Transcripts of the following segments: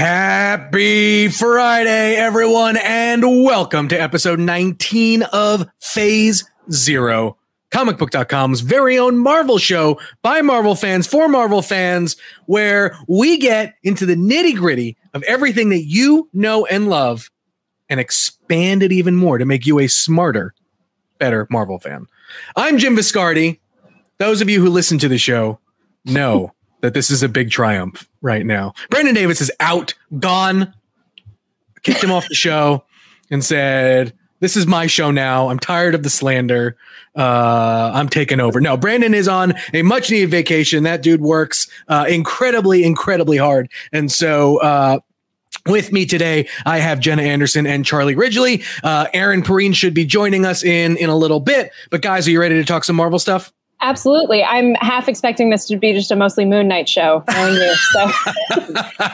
Happy Friday, everyone, and welcome to episode 19 of Phase Zero, comicbook.com's very own Marvel show by Marvel fans for Marvel fans, where we get into the nitty gritty of everything that you know and love and expand it even more to make you a smarter, better Marvel fan. I'm Jim Viscardi. Those of you who listen to the show know that this is a big triumph right now. Brandon Davis is out, gone, kicked him off the show, and said, This is my show now. I'm tired of the slander. Uh, I'm taking over. No, Brandon is on a much needed vacation. That dude works uh, incredibly, incredibly hard. And so, uh, with me today, I have Jenna Anderson and Charlie Ridgely. Uh, Aaron Perine should be joining us in in a little bit. But guys, are you ready to talk some Marvel stuff? Absolutely. I'm half expecting this to be just a mostly Moon Knight show. You, so.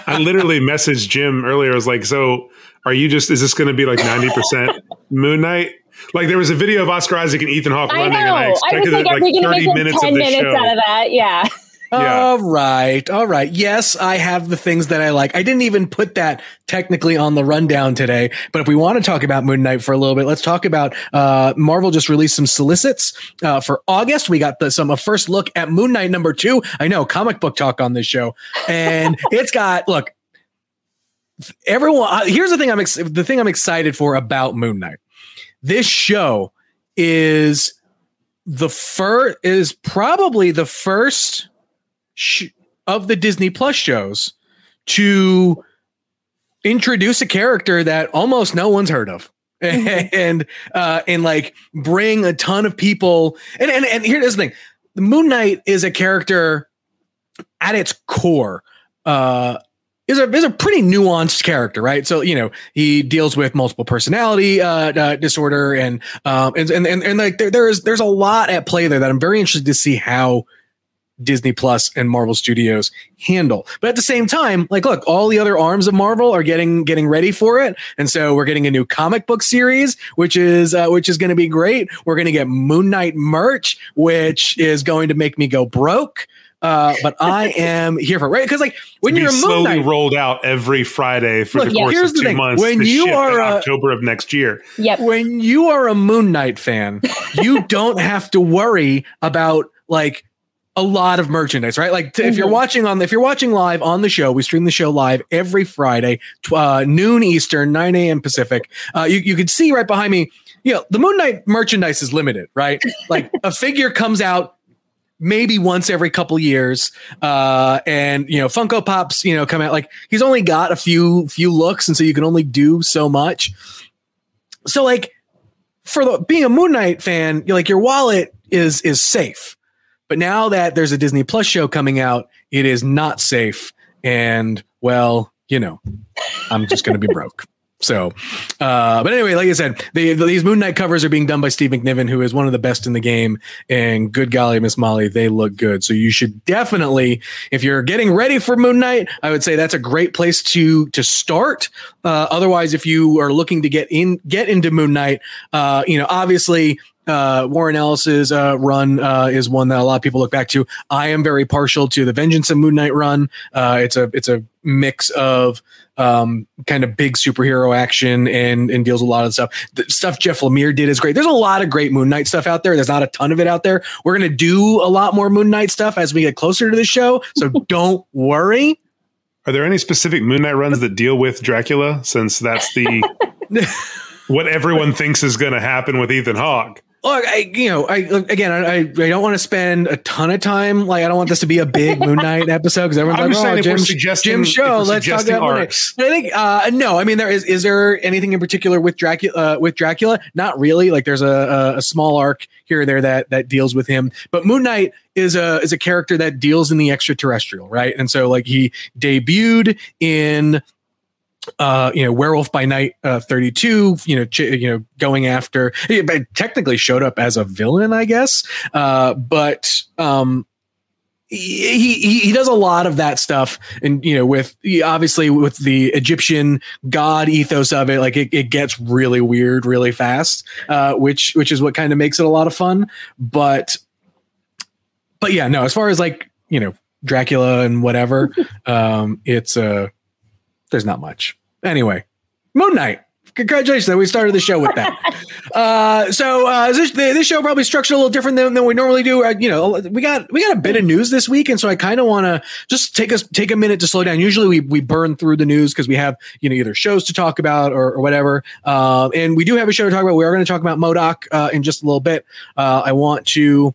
I literally messaged Jim earlier. I was like, so are you just, is this going to be like 90% Moon Knight? Like there was a video of Oscar Isaac and Ethan Hawke running, and I expected I like, like 30 minutes 10 of the minutes show. out of that. Yeah. Yeah. All right. All right. Yes, I have the things that I like. I didn't even put that technically on the rundown today, but if we want to talk about Moon Knight for a little bit, let's talk about uh, Marvel just released some solicits uh, for August. We got the, some a first look at Moon Knight number two. I know comic book talk on this show, and it's got look. Everyone, uh, here's the thing. I'm ex- the thing I'm excited for about Moon Knight. This show is the first is probably the first sh- of the Disney Plus shows to introduce a character that almost no one's heard of. And uh and like bring a ton of people and and, and here's the thing the moon knight is a character at its core uh is a is a pretty nuanced character, right? So you know he deals with multiple personality uh, uh, disorder, and um and and and, and like there, there's there's a lot at play there that I'm very interested to see how Disney Plus and Marvel Studios handle. But at the same time, like look, all the other arms of Marvel are getting getting ready for it, and so we're getting a new comic book series, which is uh, which is going to be great. We're going to get Moon Knight merch, which is going to make me go broke. Uh, but I am here for right because like when you're slowly Moon Knight, rolled out every Friday for look, the course of two thing. months. When you are a, October of next year, yep. When you are a Moon Knight fan, you don't have to worry about like a lot of merchandise, right? Like mm-hmm. if you're mm-hmm. watching on, if you're watching live on the show, we stream the show live every Friday, uh, noon Eastern, 9 a.m. Pacific. Uh, you, you can see right behind me, you know, the Moon Knight merchandise is limited, right? Like a figure comes out maybe once every couple years uh and you know funko pops you know come out like he's only got a few few looks and so you can only do so much so like for the being a moon knight fan you're like your wallet is is safe but now that there's a Disney Plus show coming out, it is not safe. And well, you know, I'm just going to be broke. So, uh, but anyway, like I said, the, the, these Moon Knight covers are being done by Steve McNiven, who is one of the best in the game. And good golly, Miss Molly, they look good. So you should definitely, if you're getting ready for Moon Knight, I would say that's a great place to to start. Uh, otherwise, if you are looking to get in get into Moon Knight, uh, you know, obviously uh, Warren Ellis's uh, run uh, is one that a lot of people look back to. I am very partial to the Vengeance of Moon Knight run. Uh, it's a it's a mix of um, kind of big superhero action and and deals with a lot of stuff. The stuff Jeff Lemire did is great. There's a lot of great Moon Knight stuff out there. There's not a ton of it out there. We're gonna do a lot more Moon Knight stuff as we get closer to the show, so don't worry. Are there any specific Moon Knight runs that deal with Dracula? Since that's the what everyone thinks is going to happen with Ethan Hawke look, I you know, I again, I I don't want to spend a ton of time. Like, I don't want this to be a big Moon Knight episode because everyone's I'm like, "Oh, Jim, Jim show, let's talk about Moon Knight." I think, uh, no, I mean, there is is there anything in particular with Dracula? Uh, with Dracula, not really. Like, there's a, a, a small arc here or there that that deals with him, but Moon Knight is a is a character that deals in the extraterrestrial, right? And so, like, he debuted in uh, you know, Werewolf by Night uh, 32, you know, ch- you know, going after, but technically showed up as a villain, I guess. Uh, but um, he, he he does a lot of that stuff, and you know, with obviously with the Egyptian god ethos of it, like it, it gets really weird really fast, uh, which which is what kind of makes it a lot of fun. But but yeah, no, as far as like you know Dracula and whatever, um, it's a there's not much. Anyway, Moon Knight. Congratulations! That we started the show with that. uh, so uh, this, this show probably structured a little different than, than we normally do. Uh, you know, we got we got a bit of news this week, and so I kind of want to just take us take a minute to slow down. Usually we we burn through the news because we have you know either shows to talk about or, or whatever. Uh, and we do have a show to talk about. We are going to talk about MODOK uh, in just a little bit. Uh, I want to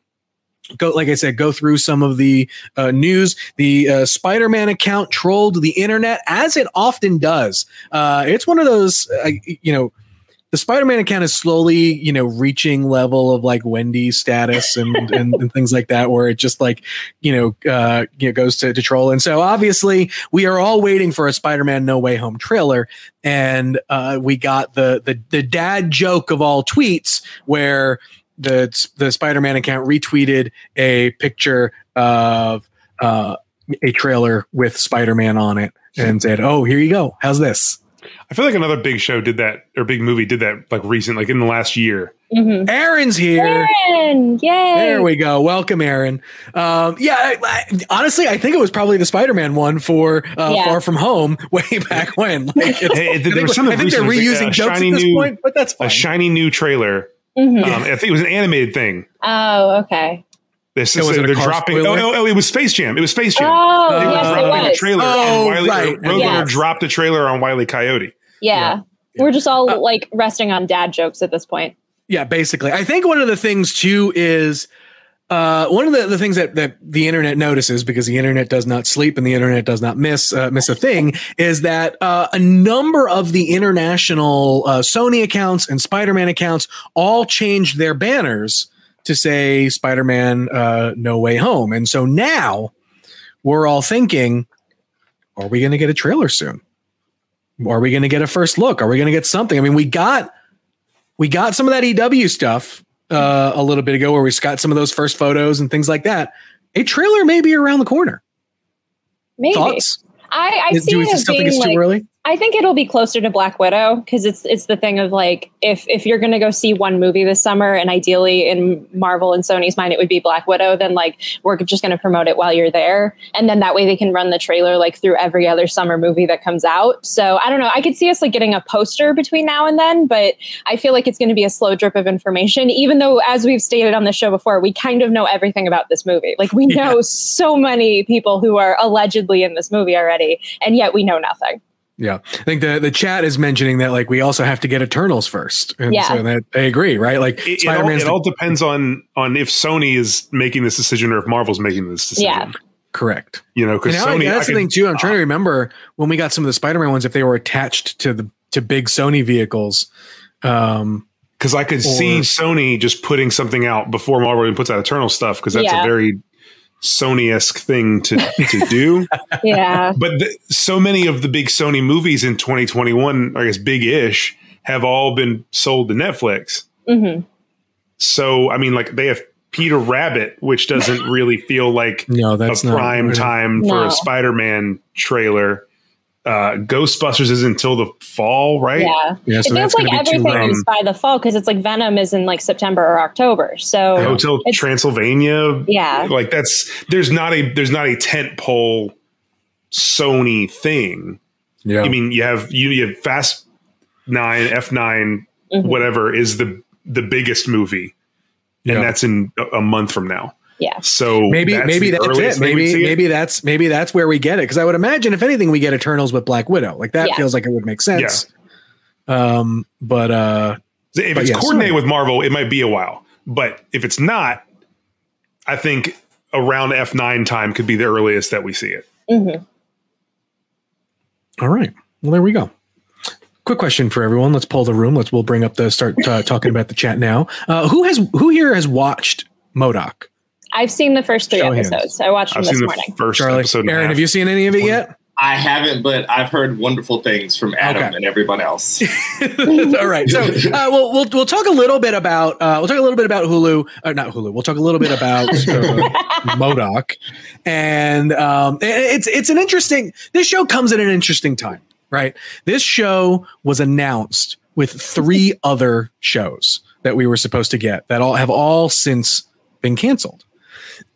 go like i said go through some of the uh, news. The uh, spider-man account trolled the internet as it often does. Uh, it's one of those you know the spider-man account is slowly you know reaching level of like wendy status and, and, and, things like that where it just like you know, uh, you know goes to, to troll. And so obviously we are all waiting for a spider-man no way home trailer and uh, we got the, the the dad joke of all tweets where the the Spider-Man account retweeted a picture of uh, a trailer with Spider-Man on it and said, "Oh, here you go. How's this?" I feel like another big show did that, or big movie did that, like recent, like in the last year. Mm-hmm. Aaron's here. Aaron, yay! There we go. Welcome, Aaron. Um, yeah, I, I, honestly, I think it was probably the Spider-Man one for uh, yeah. Far From Home way back when. Like, hey, there was I think they're reusing like jokes at this new, point, but that's fine. A shiny new trailer Mm-hmm. Um, I think it was an animated thing. Oh, okay. This is, they're dropping. Oh, oh, oh, it was Space Jam. It was Space Jam. Oh, they were yes, dropping a trailer. Oh, on Wiley, right. Roadrunner yes. dropped a trailer on Wiley Coyote. Yeah. yeah. We're just all uh, like resting on dad jokes at this point. Yeah, basically. I think one of the things too is uh, one of the, the things that, that the internet notices because the internet does not sleep and the internet does not miss uh, miss a thing is that uh, a number of the international uh, Sony accounts and Spider-Man accounts all changed their banners to say Spider-Man uh, No Way Home, and so now we're all thinking, are we going to get a trailer soon? Are we going to get a first look? Are we going to get something? I mean, we got we got some of that EW stuff uh, a little bit ago where we got some of those first photos and things like that. A trailer may be around the corner. Maybe. Thoughts? I, I see it being like, too early? I think it'll be closer to Black Widow because it's it's the thing of like if if you're going to go see one movie this summer and ideally in Marvel and Sony's mind it would be Black Widow then like we're just going to promote it while you're there and then that way they can run the trailer like through every other summer movie that comes out. So I don't know. I could see us like getting a poster between now and then, but I feel like it's going to be a slow drip of information even though as we've stated on the show before, we kind of know everything about this movie. Like we know so many people who are allegedly in this movie already and yet we know nothing. Yeah, I think the the chat is mentioning that like we also have to get Eternals first, and yeah. so that I agree, right? Like it, it, all, it all, depends on on if Sony is making this decision or if Marvel's making this decision. Yeah, correct. You know, because Sony. That's the thing too. I'm trying to remember when we got some of the Spider-Man ones if they were attached to the to big Sony vehicles. Um, because I could or, see Sony just putting something out before Marvel even puts out Eternal stuff because that's yeah. a very Sony esque thing to, to do. yeah. But the, so many of the big Sony movies in 2021, I guess big ish, have all been sold to Netflix. Mm-hmm. So, I mean, like they have Peter Rabbit, which doesn't really feel like no, that's a prime not, time for a Spider Man trailer. Uh, Ghostbusters is until the fall, right? Yeah, yeah so it feels like everything is by the fall because it's like Venom is in like September or October. So Hotel Transylvania, yeah, like that's there's not a there's not a tent pole Sony thing. Yeah, I mean you have you, you have Fast Nine, F 9 mm-hmm. whatever is the the biggest movie, and yeah. that's in a month from now. Yeah. So maybe that's maybe that's it. Maybe maybe it. that's maybe that's where we get it because I would imagine if anything we get Eternals with Black Widow like that yeah. feels like it would make sense. Yeah. Um, but uh, if but it's yeah, coordinated with Marvel, it might be a while. But if it's not, I think around F nine time could be the earliest that we see it. Mm-hmm. All right. Well, there we go. Quick question for everyone. Let's pull the room. Let's we'll bring up the start uh, talking about the chat now. Uh, who has who here has watched MODOK? I've seen the first three Show episodes. Hands. I watched them I've this morning. first Charlie, episode. Aaron, have you seen any of it yet? I haven't, but I've heard wonderful things from Adam okay. and everyone else. All right, so uh, we'll, we'll we'll talk a little bit about uh, we'll talk a little bit about Hulu, or not Hulu. We'll talk a little bit about uh, MODOK, and um, it's it's an interesting. This show comes at an interesting time, right? This show was announced with three other shows that we were supposed to get that all have all since been canceled.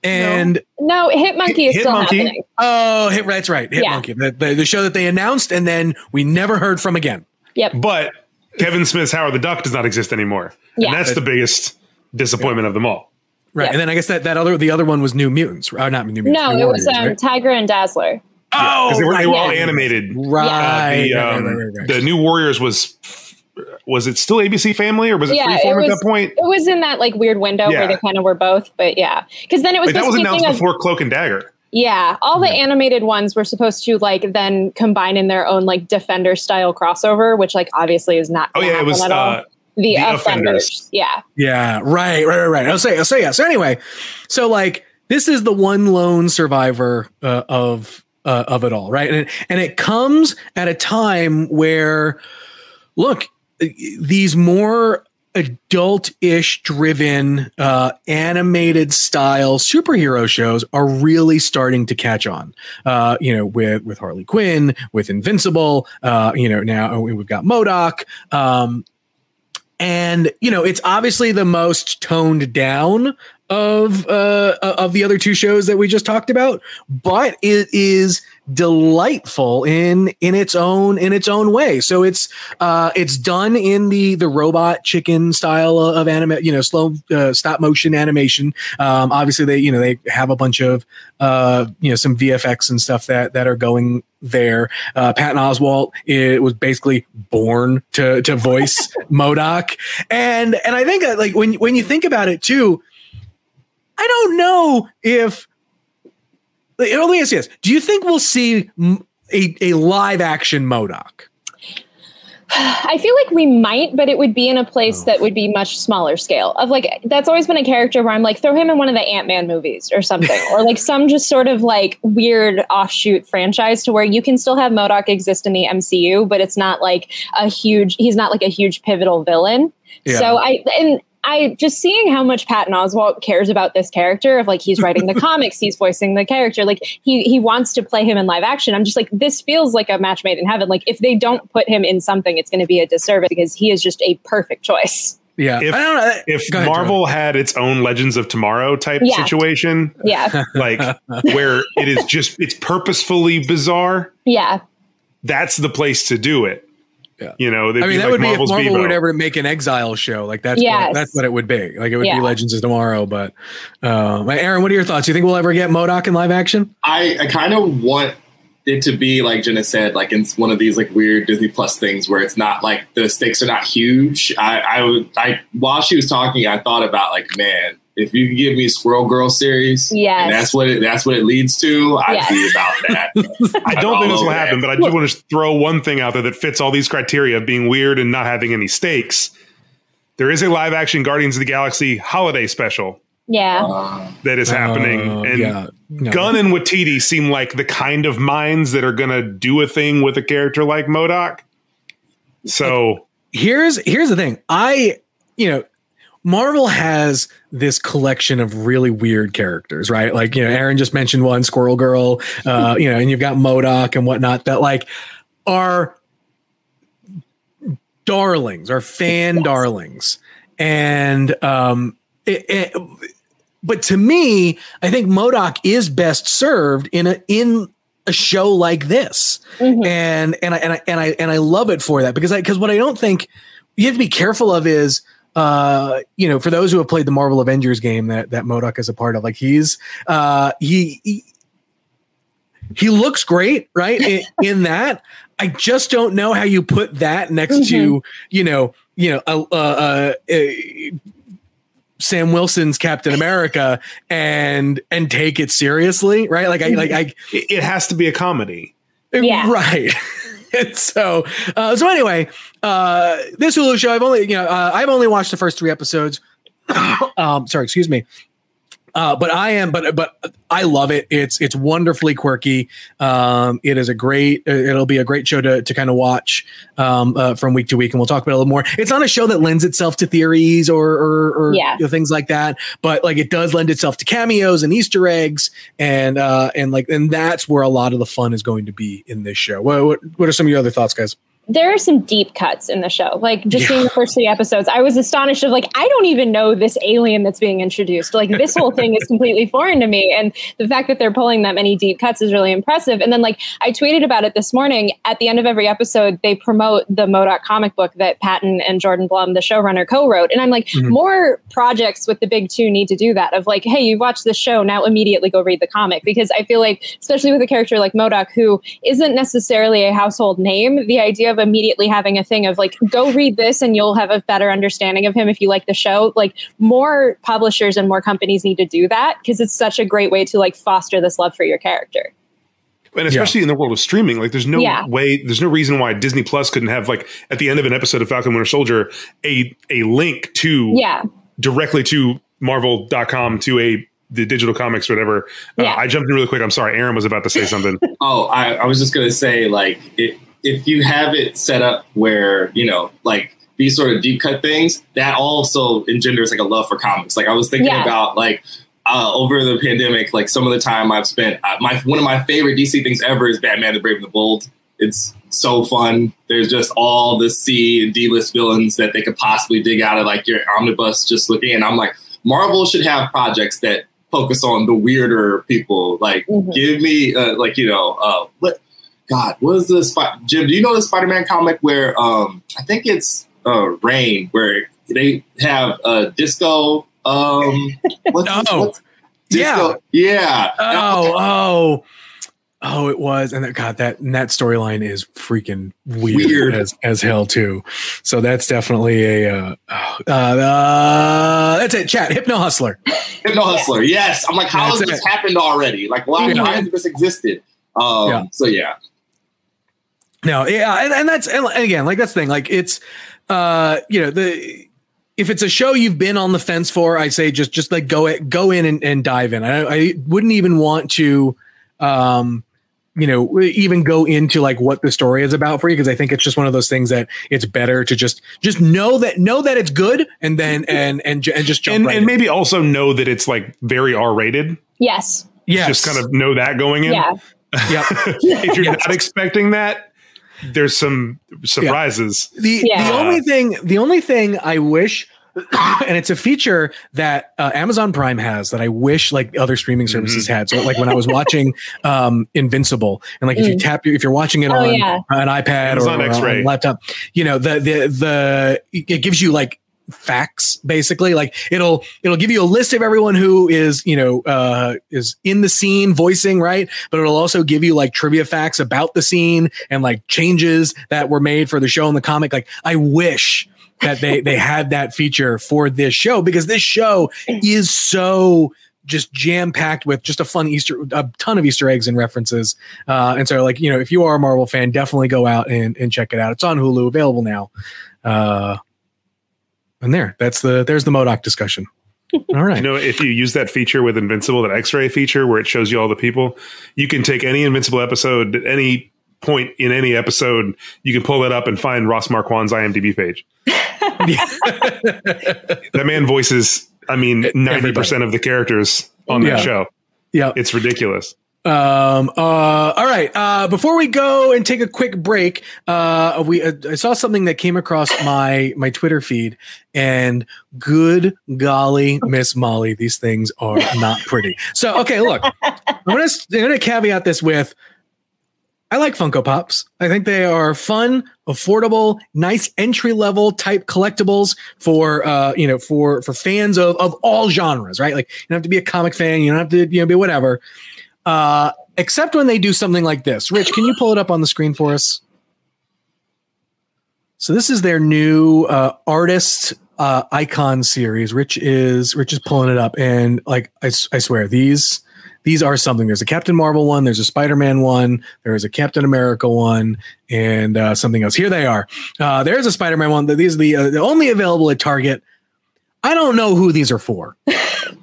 And no, no Hit Monkey is Hit still Monkey. happening. Oh, Hit that's right. Hit yeah. Monkey, the, the, the, show that they announced and then we never heard from again. Yep. But Kevin Smith's Howard the Duck does not exist anymore. Yeah. And that's the biggest disappointment yeah. of them all. Right. Yep. And then I guess that, that other the other one was New Mutants. Or not New Mutants. No, it was um, right? Tigra and Dazzler. Oh, they were, they were all animated. Right. Uh, the, um, right, right, right, The New Warriors was was it still ABC Family or was it yeah, Freeform at that point? It was in that like weird window yeah. where they kind of were both, but yeah, because then it was like, that was announced before Cloak and Dagger. Yeah, all the yeah. animated ones were supposed to like then combine in their own like Defender style crossover, which like obviously is not. Oh yeah, it was. Uh, the, the offenders. offenders. Yeah. Yeah. Right. Right. Right. Right. I'll say. I'll say. Yeah. So anyway, so like this is the one lone survivor uh, of uh, of it all, right? And and it comes at a time where, look, these more adult-ish driven uh, animated style superhero shows are really starting to catch on. Uh, you know with with harley quinn with invincible uh, you know now we've got MODOK um, and you know it's obviously the most toned down of uh of the other two shows that we just talked about but it is delightful in in its own in its own way. So it's uh it's done in the the robot chicken style of anime, you know, slow uh, stop motion animation. Um obviously they you know they have a bunch of uh you know some VFX and stuff that that are going there. Uh, Patton Oswalt it was basically born to to voice MODOK, and and I think that, like when when you think about it too, I don't know if let me ask you this: Do you think we'll see a, a live action MODOK? I feel like we might, but it would be in a place oh. that would be much smaller scale. Of like, that's always been a character where I'm like, throw him in one of the Ant Man movies or something, or like some just sort of like weird offshoot franchise to where you can still have MODOK exist in the MCU, but it's not like a huge. He's not like a huge pivotal villain. Yeah. So I and I just seeing how much Patton Oswalt cares about this character of like he's writing the comics, he's voicing the character, like he he wants to play him in live action. I'm just like this feels like a match made in heaven. Like if they don't put him in something, it's going to be a disservice because he is just a perfect choice. Yeah. If, if ahead, Marvel had its own Legends of Tomorrow type yeah. situation, yeah, like where it is just it's purposefully bizarre, yeah, that's the place to do it. Yeah. You know, I mean, that like would Marvel's be if Marvel Bevo. would ever make an Exile show. Like that's yes. what, that's what it would be. Like it would yeah. be Legends of Tomorrow. But uh, Aaron, what are your thoughts? Do you think we'll ever get MODOK in live action? I, I kind of want it to be like Jenna said, like in one of these like weird Disney Plus things where it's not like the stakes are not huge. I, I would, I while she was talking, I thought about like, man, if you could give me a Squirrel Girl series, yeah, that's what it, that's what it leads to. I'd yes. be about that. I don't think this will happen, but I do want to throw one thing out there that fits all these criteria of being weird and not having any stakes. There is a live action Guardians of the Galaxy holiday special. Yeah, uh, that is happening, uh, and yeah. no. Gunn and Waititi seem like the kind of minds that are going to do a thing with a character like MODOK. So here's here's the thing. I you know Marvel has this collection of really weird characters, right? Like, you know, Aaron just mentioned one, Squirrel Girl, uh, you know, and you've got MODOK and whatnot that like are darlings, are fan yes. darlings. And um it, it, but to me, I think MODOK is best served in a in a show like this. Mm-hmm. And and I and I and I and I love it for that because I because what I don't think you have to be careful of is uh, you know, for those who have played the Marvel Avengers game that that MODOK is a part of, like he's uh, he, he he looks great, right? in, in, that, I just don't know how you put that next mm-hmm. to you know, you know, uh, uh, uh, Sam Wilson's Captain America and and take it seriously, right? Like I like I, it has to be a comedy, yeah, right. so, uh, so anyway, uh, this Hulu show, I've only, you know, uh, I've only watched the first three episodes. um, sorry, excuse me. Uh, but I am, but but I love it. It's it's wonderfully quirky. Um, it is a great. It'll be a great show to to kind of watch um, uh, from week to week, and we'll talk about it a little more. It's not a show that lends itself to theories or or, or yeah. you know, things like that, but like it does lend itself to cameos and Easter eggs, and uh, and like and that's where a lot of the fun is going to be in this show. What what, what are some of your other thoughts, guys? There are some deep cuts in the show. Like just yeah. seeing the first three episodes, I was astonished of like I don't even know this alien that's being introduced. Like this whole thing is completely foreign to me, and the fact that they're pulling that many deep cuts is really impressive. And then like I tweeted about it this morning. At the end of every episode, they promote the MODOK comic book that Patton and Jordan Blum, the showrunner, co-wrote. And I'm like, mm-hmm. more projects with the big two need to do that. Of like, hey, you watched this show, now immediately go read the comic because I feel like, especially with a character like MODOK, who isn't necessarily a household name, the idea of immediately having a thing of like, go read this and you'll have a better understanding of him if you like the show. Like more publishers and more companies need to do that because it's such a great way to like foster this love for your character and especially yeah. in the world of streaming like there's no yeah. way there's no reason why disney plus couldn't have like at the end of an episode of falcon winter soldier a a link to yeah directly to marvel.com to a the digital comics or whatever uh, yeah. uh, i jumped in really quick i'm sorry aaron was about to say something oh I, I was just going to say like it, if you have it set up where you know like these sort of deep cut things that also engenders like a love for comics. Like i was thinking yeah. about like uh, over the pandemic like some of the time i've spent uh, my one of my favorite dc things ever is batman the brave and the bold. It's so fun. There's just all the c and d list villains that they could possibly dig out of like your omnibus just looking and i'm like marvel should have projects that focus on the weirder people. Like mm-hmm. give me uh, like you know uh, what God, what is the spot? Jim, do you know the Spider-Man comic where um, I think it's uh, Reign, where they have a disco. Um, what's, oh, what's disco? yeah, yeah. Oh, oh, oh, it was, and that, God, that and that storyline is freaking weird, weird, as as hell too. So that's definitely a uh, uh, uh that's it. Chat Hypno Hustler. Hypno Hustler. Yes, I'm like, how that's has this happened already? Like, why, yeah. why has this existed? Um, yeah. So yeah. No, yeah, and, and that's and again, like that's the thing. Like it's uh, you know, the if it's a show you've been on the fence for, I say just just like go it, go in and, and dive in. I, I wouldn't even want to um you know even go into like what the story is about for you because i think it's just one of those things that it's better to just just know that know that it's good and then and and, and just jump and, right and maybe also know that it's like very r-rated yes yes just kind of know that going in yeah yeah if you're yes. not expecting that there's some surprises. Yeah. The yeah. the only thing the only thing I wish and it's a feature that uh, Amazon Prime has that I wish like other streaming services mm-hmm. had. So like when I was watching um, Invincible, and like mm. if you mm. tap if you're watching it oh, on yeah. an iPad or, or on a laptop, you know the the the it gives you like facts basically like it'll it'll give you a list of everyone who is you know uh is in the scene voicing right but it'll also give you like trivia facts about the scene and like changes that were made for the show in the comic like i wish that they they had that feature for this show because this show is so just jam packed with just a fun Easter, a ton of Easter eggs and references. Uh, and so, like you know, if you are a Marvel fan, definitely go out and, and check it out. It's on Hulu, available now. Uh, and there, that's the there's the MODOK discussion. All right. You know, if you use that feature with Invincible, that X-ray feature where it shows you all the people, you can take any Invincible episode at any point in any episode. You can pull it up and find Ross Marquand's IMDb page. that man voices, I mean, ninety percent of the characters on that yeah. show. Yeah, it's ridiculous. Um, uh, all right. Uh, before we go and take a quick break, uh, we, uh, I saw something that came across my, my Twitter feed and good golly, Miss Molly, these things are not pretty. So, okay, look, I'm to, I'm to caveat this with, I like Funko Pops. I think they are fun, affordable, nice entry level type collectibles for uh, you know for for fans of of all genres, right? Like you don't have to be a comic fan, you don't have to you know be whatever. Uh, except when they do something like this. Rich, can you pull it up on the screen for us? So this is their new uh, artist uh, icon series. Rich is Rich is pulling it up, and like I, I swear these these are something. There's a Captain Marvel one, there's a Spider Man one, there's a Captain America one, and uh, something else. Here they are. Uh, there's a Spider Man one. These are the uh, only available at Target. I don't know who these are for.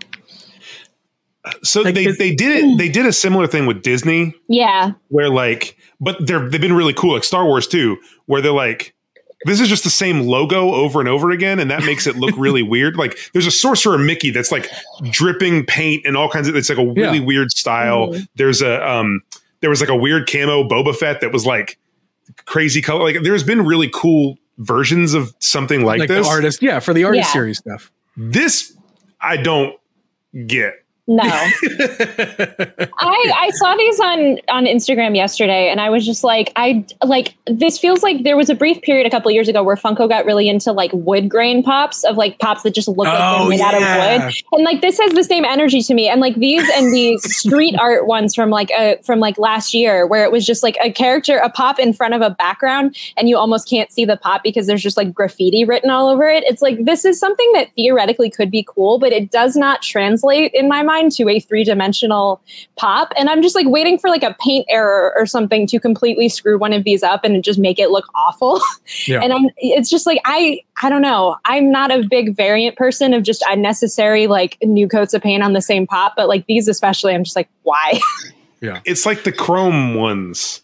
So like they, they did it. They did a similar thing with Disney. Yeah. Where like, but they're they've been really cool, like Star Wars too, where they're like, this is just the same logo over and over again, and that makes it look really weird. Like there's a sorcerer Mickey that's like dripping paint and all kinds of. It's like a really yeah. weird style. Mm-hmm. There's a um, there was like a weird camo Boba Fett that was like crazy color. Like there's been really cool versions of something like, like this. The artist, yeah, for the artist yeah. series stuff. This I don't get. No. I I saw these on on Instagram yesterday and I was just like I like this feels like there was a brief period a couple years ago where Funko got really into like wood grain pops of like pops that just look like oh, they're made yeah. out of wood. And like this has the same energy to me and like these and the street art ones from like a uh, from like last year where it was just like a character a pop in front of a background and you almost can't see the pop because there's just like graffiti written all over it. It's like this is something that theoretically could be cool but it does not translate in my mind mind to a three dimensional pop. And I'm just like waiting for like a paint error or something to completely screw one of these up and just make it look awful. Yeah. and I'm, it's just like, I, I don't know. I'm not a big variant person of just unnecessary like new coats of paint on the same pop, but like these especially, I'm just like, why? Yeah. It's like the chrome ones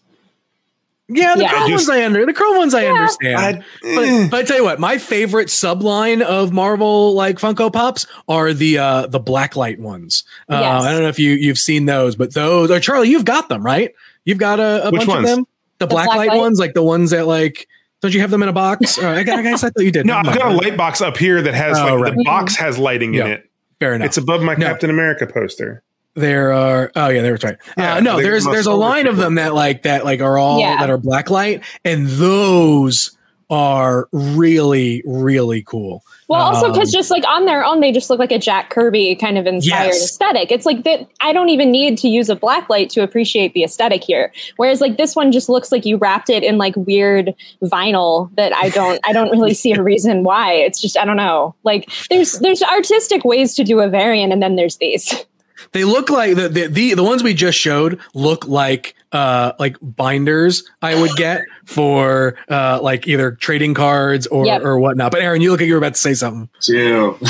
yeah, the yeah. Chrome just, ones I under the Chrome ones I yeah. understand. I, but, eh. but I tell you what, my favorite subline of Marvel like Funko Pops are the uh the blacklight ones. Uh, yes. I don't know if you you've seen those, but those or Charlie, you've got them, right? You've got a, a bunch ones? of them. The, the blacklight black ones, like the ones that like don't you have them in a box? I, guess I thought you did. no, I've got a light box up here that has oh, like right. the box has lighting in it. Fair enough. It's above my no. Captain America poster. There are oh yeah, there was right. Yeah, uh, no, there's there's a line of them that like that like are all yeah. that are black light and those are really really cool. Well, also because um, just like on their own, they just look like a Jack Kirby kind of inspired yes. aesthetic. It's like that. I don't even need to use a black light to appreciate the aesthetic here. Whereas like this one just looks like you wrapped it in like weird vinyl that I don't. I don't really see a reason why. It's just I don't know. Like there's there's artistic ways to do a variant, and then there's these. They look like the, the the the ones we just showed look like uh like binders I would get for uh like either trading cards or yep. or whatnot. But Aaron, you look like you were about to say something. Jim.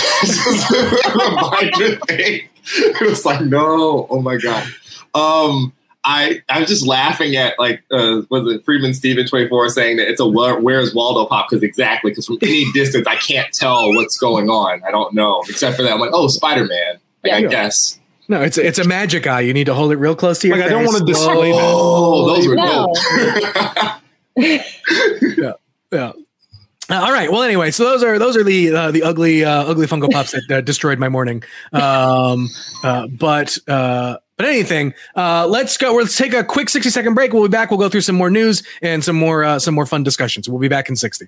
it was like no, oh my god. Um I I'm just laughing at like uh, was it Freeman Steven 24 saying that it's a where's Waldo pop because exactly because from any distance I can't tell what's going on. I don't know except for that I'm like oh Spider Man. Like, yeah, I guess no, it's a, it's a magic eye. You need to hold it real close to your like, face. I don't want to display oh, those were no. yeah, yeah. Uh, all right. Well, anyway, so those are those are the uh, the ugly uh, ugly Funko Pops that uh, destroyed my morning. Um, uh, but uh, but anything, let's go. Let's take a quick sixty second break. We'll be back. We'll go through some more news and some more some more fun discussions. We'll be back in sixty.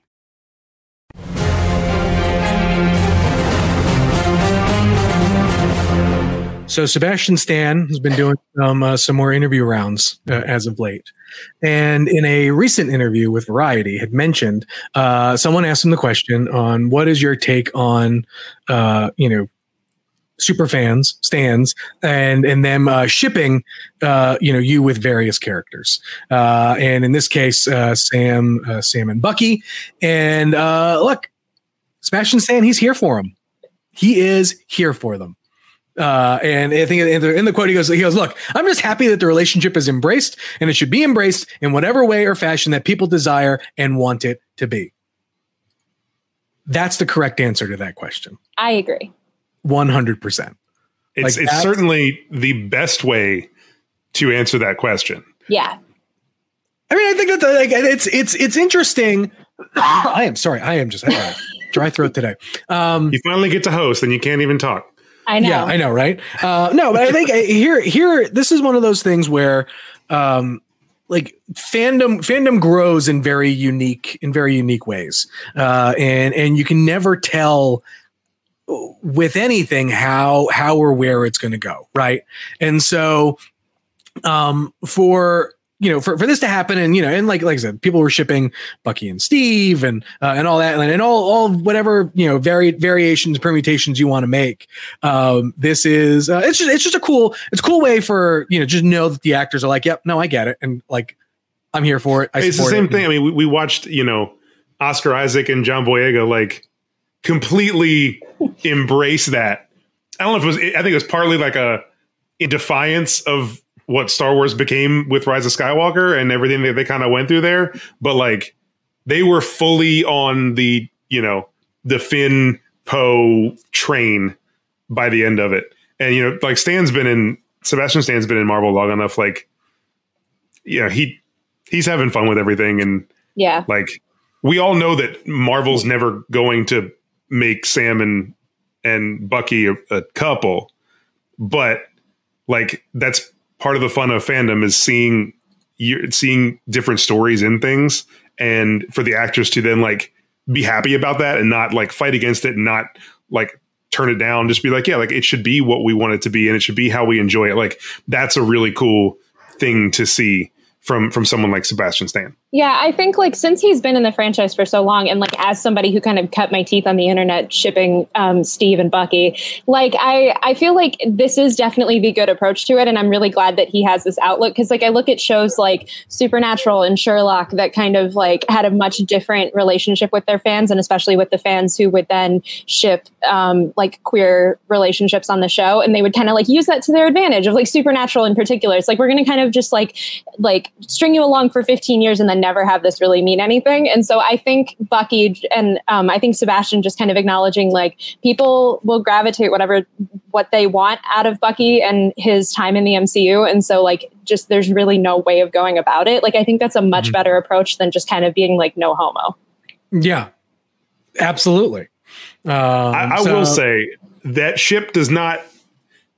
So Sebastian Stan has been doing um, uh, some more interview rounds uh, as of late, and in a recent interview with Variety, had mentioned uh, someone asked him the question on what is your take on, uh, you know, super fans, stands, and and them uh, shipping, uh, you know, you with various characters, and in this case, Sam, Sam and Bucky, and look, Sebastian Stan, he's here for them. He is here for them. Uh, and I think in the, in the, quote he goes, he goes, look, I'm just happy that the relationship is embraced, and it should be embraced in whatever way or fashion that people desire and want it to be. That's the correct answer to that question. I agree. One hundred percent. It's like it's certainly the best way to answer that question. Yeah. I mean, I think that like it's it's it's interesting. I am sorry. I am just I dry throat today. Um, you finally get to host, and you can't even talk. I know. Yeah, I know, right? Uh, no, but I think uh, here, here, this is one of those things where, um, like fandom, fandom grows in very unique, in very unique ways, uh, and and you can never tell with anything how how or where it's going to go, right? And so, um, for you know, for, for this to happen, and you know, and like like I said, people were shipping Bucky and Steve, and uh, and all that, and, and all all whatever you know, vari- variations, permutations you want to make. Um, this is uh, it's just it's just a cool it's a cool way for you know just know that the actors are like, yep, no, I get it, and like I'm here for it. I it's the same it. thing. I mean, we, we watched you know Oscar Isaac and John Boyega like completely embrace that. I don't know if it was. I think it was partly like a in defiance of what Star Wars became with Rise of Skywalker and everything that they kind of went through there. But like they were fully on the, you know, the Finn Poe train by the end of it. And, you know, like Stan's been in, Sebastian Stan's been in Marvel long enough. Like, you know, he, he's having fun with everything. And yeah, like we all know that Marvel's never going to make Sam and, and Bucky a, a couple, but like that's part of the fun of fandom is seeing you seeing different stories in things and for the actors to then like be happy about that and not like fight against it and not like turn it down just be like yeah like it should be what we want it to be and it should be how we enjoy it like that's a really cool thing to see from from someone like Sebastian Stan. Yeah, I think like since he's been in the franchise for so long, and like as somebody who kind of cut my teeth on the internet shipping um, Steve and Bucky, like I I feel like this is definitely the good approach to it, and I'm really glad that he has this outlook because like I look at shows like Supernatural and Sherlock that kind of like had a much different relationship with their fans, and especially with the fans who would then ship um, like queer relationships on the show, and they would kind of like use that to their advantage of like Supernatural in particular. It's like we're to kind of just like like string you along for 15 years and then never have this really mean anything. And so I think Bucky and um, I think Sebastian just kind of acknowledging like people will gravitate whatever what they want out of Bucky and his time in the MCU. And so like just there's really no way of going about it. Like I think that's a much mm-hmm. better approach than just kind of being like no homo. Yeah, absolutely. Um, I, I so- will say that ship does not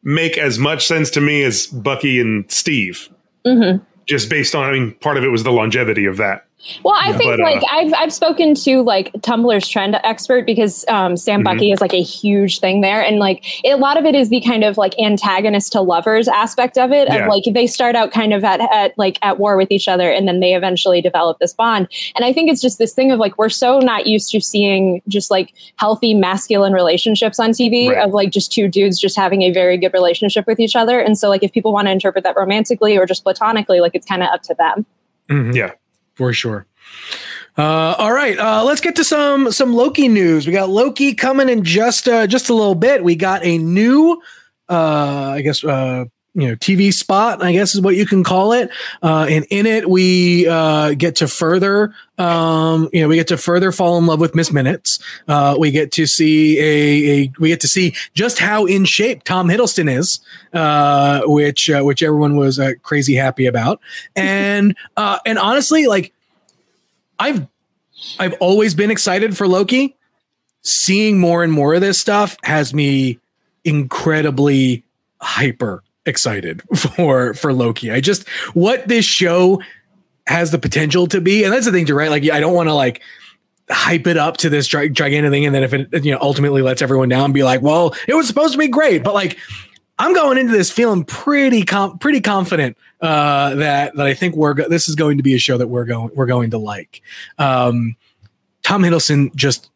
make as much sense to me as Bucky and Steve. Mm-hmm just based on, I mean, part of it was the longevity of that. Well, I think but, like uh, I've I've spoken to like Tumblr's trend expert because um, Sam mm-hmm. Bucky is like a huge thing there, and like a lot of it is the kind of like antagonist to lovers aspect of it. Yeah. Of like they start out kind of at, at like at war with each other, and then they eventually develop this bond. And I think it's just this thing of like we're so not used to seeing just like healthy masculine relationships on TV right. of like just two dudes just having a very good relationship with each other. And so like if people want to interpret that romantically or just platonically, like it's kind of up to them. Mm-hmm. Yeah for sure. Uh, all right, uh, let's get to some some Loki news. We got Loki coming in just uh, just a little bit. We got a new, uh, I guess, uh, you know TV spot, I guess is what you can call it. Uh, and in it, we uh, get to further, um, you know, we get to further fall in love with Miss Minutes. Uh, we get to see a, a, we get to see just how in shape Tom Hiddleston is, uh, which uh, which everyone was uh, crazy happy about. And and honestly, like I've I've always been excited for Loki. Seeing more and more of this stuff has me incredibly hyper excited for for Loki. I just what this show has the potential to be, and that's the thing to right. Like, I don't want to like hype it up to this gigantic thing, and then if it you know ultimately lets everyone down, be like, well, it was supposed to be great, but like. I'm going into this feeling pretty com- pretty confident uh, that that I think we're go- this is going to be a show that we're going we're going to like. Um, Tom Hiddleston just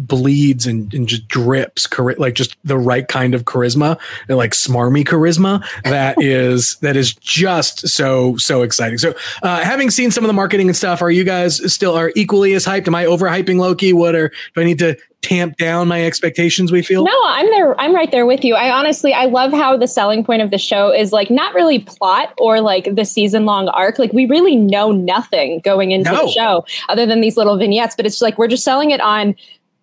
bleeds and, and just drips like just the right kind of charisma and like smarmy charisma that is that is just so so exciting. So uh having seen some of the marketing and stuff are you guys still are equally as hyped? Am i overhyping loki? What are do i need to tamp down my expectations we feel? No i'm there i'm right there with you. I honestly i love how the selling point of the show is like not really plot or like the season long arc. Like we really know nothing going into no. the show other than these little vignettes but it's like we're just selling it on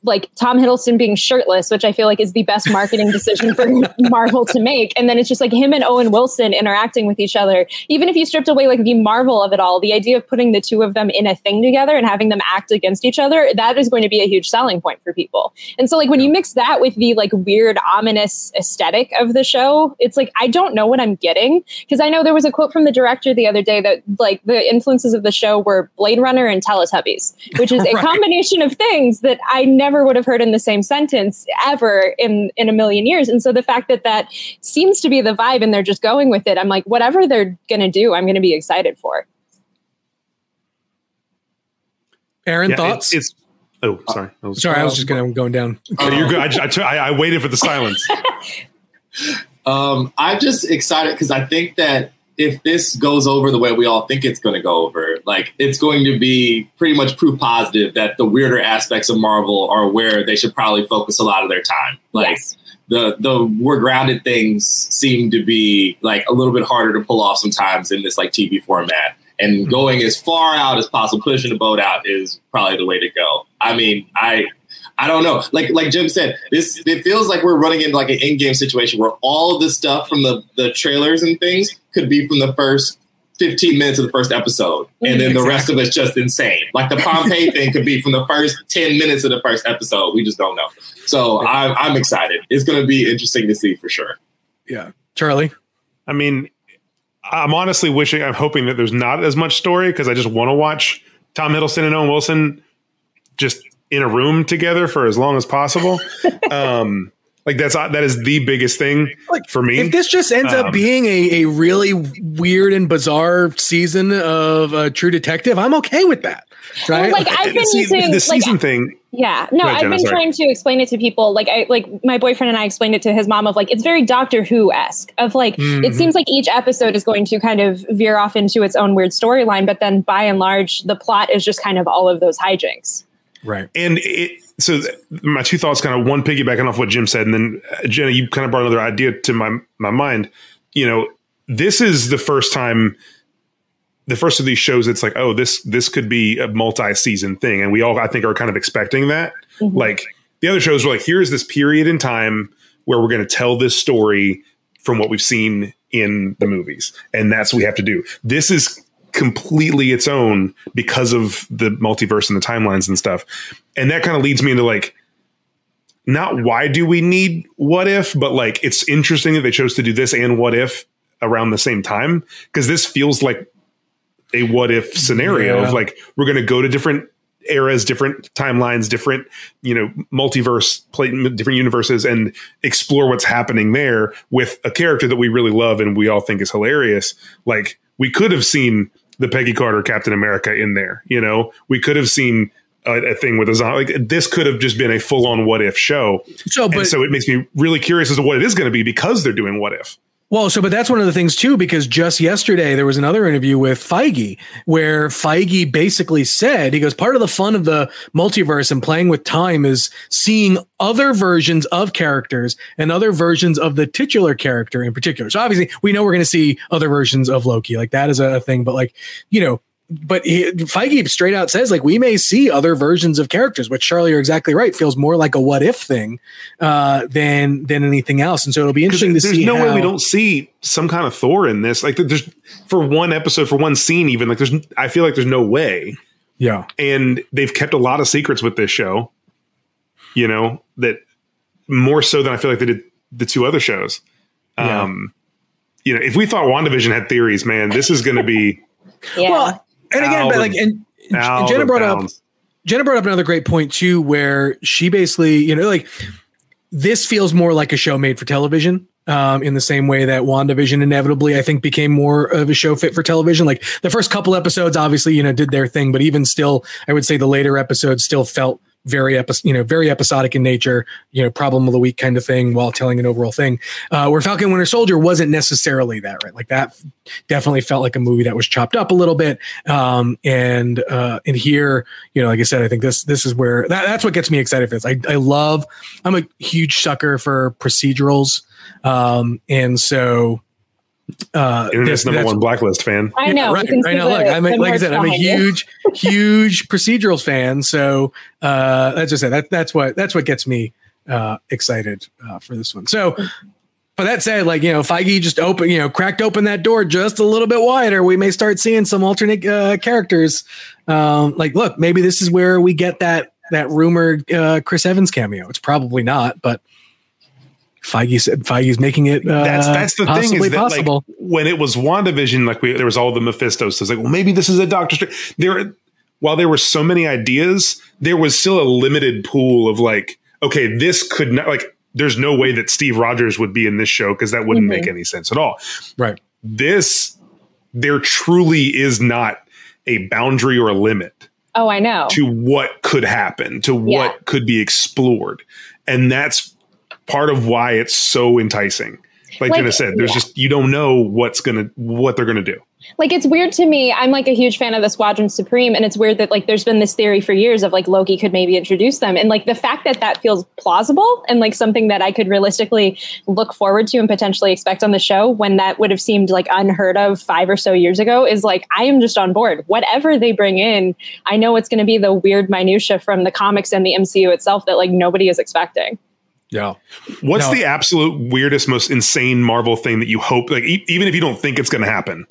like Tom Hiddleston being shirtless, which I feel like is the best marketing decision for Marvel to make. And then it's just like him and Owen Wilson interacting with each other. Even if you stripped away like the Marvel of it all, the idea of putting the two of them in a thing together and having them act against each other, that is going to be a huge selling point for people. And so like when you mix that with the like weird ominous aesthetic of the show, it's like I don't know what I'm getting because I know there was a quote from the director the other day that like the influences of the show were Blade Runner and Teletubbies, which is a right. combination of things that I never never would have heard in the same sentence ever in in a million years. And so the fact that that seems to be the vibe and they're just going with it, I'm like, whatever they're going to do, I'm going to be excited for. Aaron, yeah, thoughts? It's, it's oh, sorry. I was, sorry, I was just going going down. Oh, you're good. I, I, t- I, I waited for the silence. um, I'm just excited because I think that if this goes over the way we all think it's going to go over, like it's going to be pretty much proof positive that the weirder aspects of Marvel are where they should probably focus a lot of their time. Like yes. the the more grounded things seem to be like a little bit harder to pull off sometimes in this like TV format. And mm-hmm. going as far out as possible, pushing the boat out is probably the way to go. I mean, I I don't know. Like like Jim said, this it feels like we're running into like an Endgame situation where all of the stuff from the the trailers and things could be from the first 15 minutes of the first episode. Mm-hmm. And then the rest of it's just insane. Like the Pompeii thing could be from the first 10 minutes of the first episode. We just don't know. So I'm, I'm excited. It's going to be interesting to see for sure. Yeah. Charlie? I mean, I'm honestly wishing, I'm hoping that there's not as much story because I just want to watch Tom Hiddleston and Owen Wilson just in a room together for as long as possible. um, like that's that is the biggest thing like, for me. If this just ends um, up being a, a really weird and bizarre season of uh, True Detective, I'm okay with that. Right? Well, like I've been See, using the season like, thing. Yeah, no, ahead, I've been sorry. trying to explain it to people. Like I like my boyfriend and I explained it to his mom of like it's very Doctor Who esque of like mm-hmm. it seems like each episode is going to kind of veer off into its own weird storyline, but then by and large the plot is just kind of all of those hijinks. Right. And it, so th- my two thoughts kind of one piggybacking off what Jim said, and then uh, Jenna, you kind of brought another idea to my my mind. You know, this is the first time, the first of these shows. It's like, oh, this this could be a multi season thing, and we all I think are kind of expecting that. Mm-hmm. Like the other shows were like, here's this period in time where we're going to tell this story from what we've seen in the movies, and that's what we have to do. This is completely its own because of the multiverse and the timelines and stuff. And that kind of leads me into like, not why do we need what if, but like it's interesting that they chose to do this and what if around the same time because this feels like a what if scenario yeah. of like we're going to go to different eras, different timelines, different you know multiverse, play, different universes, and explore what's happening there with a character that we really love and we all think is hilarious. Like we could have seen the Peggy Carter Captain America in there. You know, we could have seen a, a thing with a zombie. Like this could have just been a full on what if show. So, but, and so it makes me really curious as to what it is going to be because they're doing what if. Well, so but that's one of the things too, because just yesterday there was another interview with Feige where Feige basically said he goes, part of the fun of the multiverse and playing with time is seeing other versions of characters and other versions of the titular character in particular. So obviously we know we're going to see other versions of Loki, like that is a thing. But like you know, but he, Feige straight out says like we may see other versions of characters, which Charlie, you're exactly right, feels more like a what if thing uh, than than anything else. And so it'll be interesting to there's see. There's no how, way we don't see some kind of Thor in this. Like there's for one episode, for one scene, even like there's. I feel like there's no way. Yeah, and they've kept a lot of secrets with this show. You know that more so than I feel like they did the two other shows. Yeah. Um, you know, if we thought WandaVision had theories, man, this is going to be. yeah. Well, and again, but like, and, Jenna brought up Jenna brought up another great point too, where she basically, you know, like this feels more like a show made for television. Um, in the same way that WandaVision inevitably, I think, became more of a show fit for television. Like the first couple episodes, obviously, you know, did their thing, but even still, I would say the later episodes still felt very epi- you know very episodic in nature you know problem of the week kind of thing while telling an overall thing. Uh, where falcon winter soldier wasn't necessarily that right? Like that definitely felt like a movie that was chopped up a little bit. Um, and uh, and here you know like i said i think this this is where that, that's what gets me excited for this. I, I love i'm a huge sucker for procedurals. Um, and so uh internet's number one blacklist fan. I know right, right now look i'm a, like i said i'm a huge huge procedurals fan so uh that's just it that, that's what that's what gets me uh excited uh, for this one. So but that said like you know feige just open you know cracked open that door just a little bit wider we may start seeing some alternate uh characters. Um like look maybe this is where we get that that rumored uh chris evans cameo. It's probably not but Feige said Feige's making it. Uh, that's that's the thing is that possible. like when it was WandaVision, like we, there was all the Mephistos. So it's like, well, maybe this is a Doctor Strange. There, while there were so many ideas, there was still a limited pool of like, okay, this could not like. There's no way that Steve Rogers would be in this show because that wouldn't mm-hmm. make any sense at all. Right. This, there truly is not a boundary or a limit. Oh, I know. To what could happen, to yeah. what could be explored. And that's part of why it's so enticing. Like, like Jenna said, there's yeah. just you don't know what's gonna what they're gonna do. Like it's weird to me. I'm like a huge fan of the Squadron Supreme, and it's weird that like there's been this theory for years of like Loki could maybe introduce them, and like the fact that that feels plausible and like something that I could realistically look forward to and potentially expect on the show when that would have seemed like unheard of five or so years ago is like I am just on board. Whatever they bring in, I know it's going to be the weird minutia from the comics and the MCU itself that like nobody is expecting. Yeah. What's no. the absolute weirdest, most insane Marvel thing that you hope, like, e- even if you don't think it's going to happen,